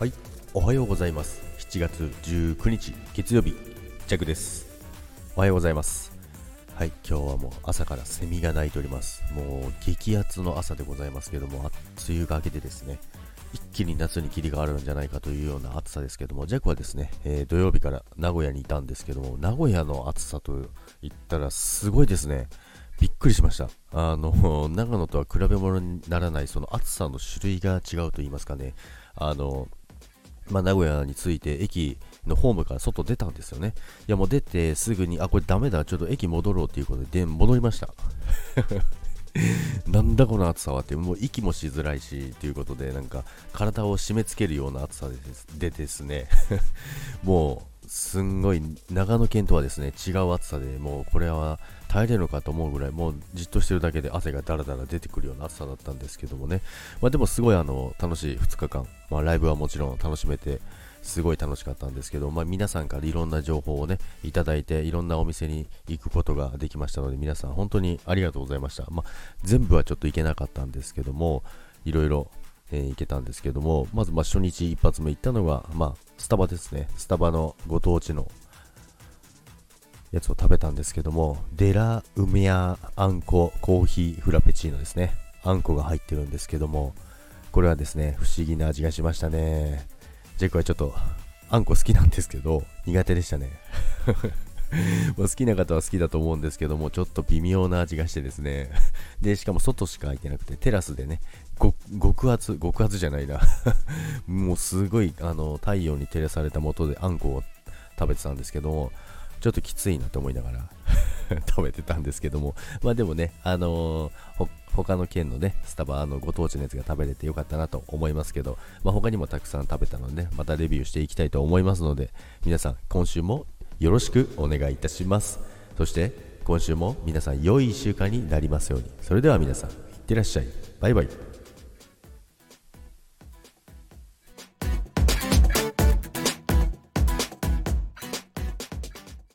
はいおはようございます7月19日月曜日ジャクですおはようございますはい今日はもう朝からセミが鳴いておりますもう激アツの朝でございますけども梅雨が明けてですね一気に夏に霧があるんじゃないかというような暑さですけども、ジャクはですね、えー、土曜日から名古屋にいたんですけども、名古屋の暑さと言ったらすごいですね。びっくりしました。あの、長野とは比べ物にならないその暑さの種類が違うと言いますかね。あの、まあ、名古屋に着いて駅のホームから外出たんですよね。いやもう出てすぐに、あ、これダメだ、ちょっと駅戻ろうということで、で戻りました。なんだこの暑さはって、もう息もしづらいし、ということで、なんか体を締め付けるような暑さでですね、もうすんごい長野県とはですね違う暑さでもうこれは耐えれるのかと思うぐらいもうじっとしてるだけで汗がだらだら出てくるような暑さだったんですけどもね、まあ、でもすごいあの楽しい2日間、まあ、ライブはもちろん楽しめてすごい楽しかったんですけど、まあ、皆さんからいろんな情報をねいただいていろんなお店に行くことができましたので皆さん本当にありがとうございました、まあ、全部はちょっと行けなかったんですけどもいろいろえー、行けたんですけども、まずま初日一発目行ったのが、まあ、スタバですね。スタバのご当地のやつを食べたんですけども、デラウメアあんこコーヒーフラペチーノですね。あんこが入ってるんですけども、これはですね、不思議な味がしましたね。ジェクはちょっと、あんこ好きなんですけど、苦手でしたね。ま好きな方は好きだと思うんですけども、ちょっと微妙な味がしてですね。で、しかも外しか空いてなくて、テラスでね、極厚、極厚じゃないな もうすごい、あの、太陽に照らされた元であんこを食べてたんですけども、ちょっときついなと思いながら 食べてたんですけども、まあでもね、あのー、他の県のね、スタバのご当地のやつが食べれてよかったなと思いますけど、まあ、他にもたくさん食べたので、ね、またレビューしていきたいと思いますので、皆さん、今週もよろしくお願いいたします。そして、今週も皆さん良い1週間になりますように。それでは皆さん、いってらっしゃい。バイバイ。